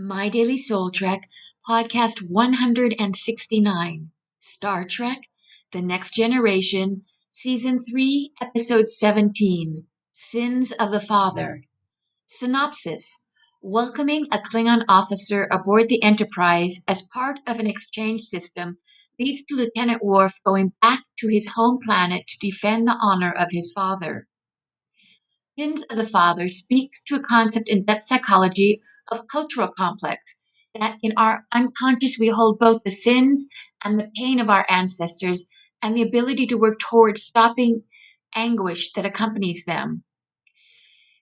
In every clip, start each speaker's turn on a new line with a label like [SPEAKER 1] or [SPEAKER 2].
[SPEAKER 1] My Daily Soul Trek, podcast 169, Star Trek, The Next Generation, Season 3, Episode 17, Sins of the Father. Synopsis Welcoming a Klingon officer aboard the Enterprise as part of an exchange system leads to Lieutenant Worf going back to his home planet to defend the honor of his father. Sins of the Father speaks to a concept in depth psychology of cultural complex, that in our unconscious we hold both the sins and the pain of our ancestors and the ability to work towards stopping anguish that accompanies them.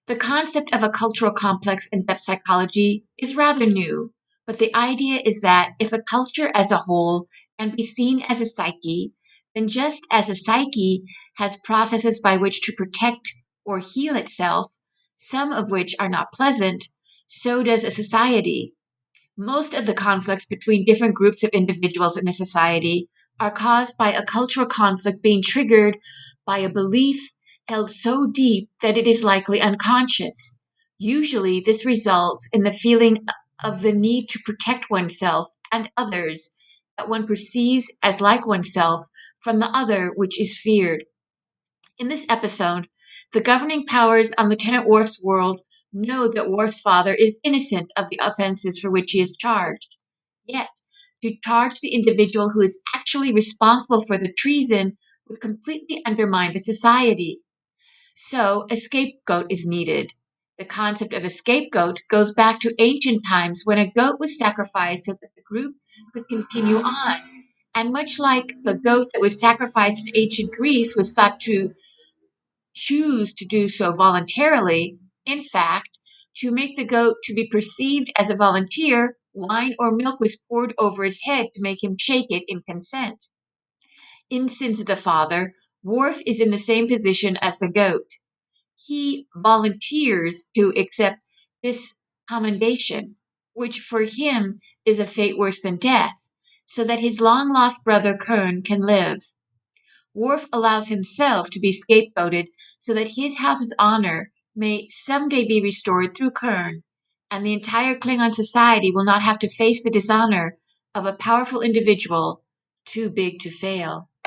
[SPEAKER 1] The concept of a cultural complex in depth psychology is rather new, but the idea is that if a culture as a whole can be seen as a psyche, then just as a psyche has processes by which to protect or heal itself, some of which are not pleasant, so does a society. Most of the conflicts between different groups of individuals in a society are caused by a cultural conflict being triggered by a belief held so deep that it is likely unconscious. Usually, this results in the feeling of the need to protect oneself and others that one perceives as like oneself from the other which is feared. In this episode, the governing powers on Lieutenant Worf's world know that Worf's father is innocent of the offenses for which he is charged. Yet, to charge the individual who is actually responsible for the treason would completely undermine the society. So, a scapegoat is needed. The concept of a scapegoat goes back to ancient times when a goat was sacrificed so that the group could continue on. And much like the goat that was sacrificed in ancient Greece was thought to choose to do so voluntarily, in fact, to make the goat to be perceived as a volunteer, wine or milk was poured over its head to make him shake it in consent. In Sins of the Father, Worf is in the same position as the goat. He volunteers to accept this commendation, which for him is a fate worse than death, so that his long lost brother Kurn can live. Worf allows himself to be scapegoated so that his house's honor may someday be restored through Kurn, and the entire Klingon society will not have to face the dishonor of a powerful individual too big to fail.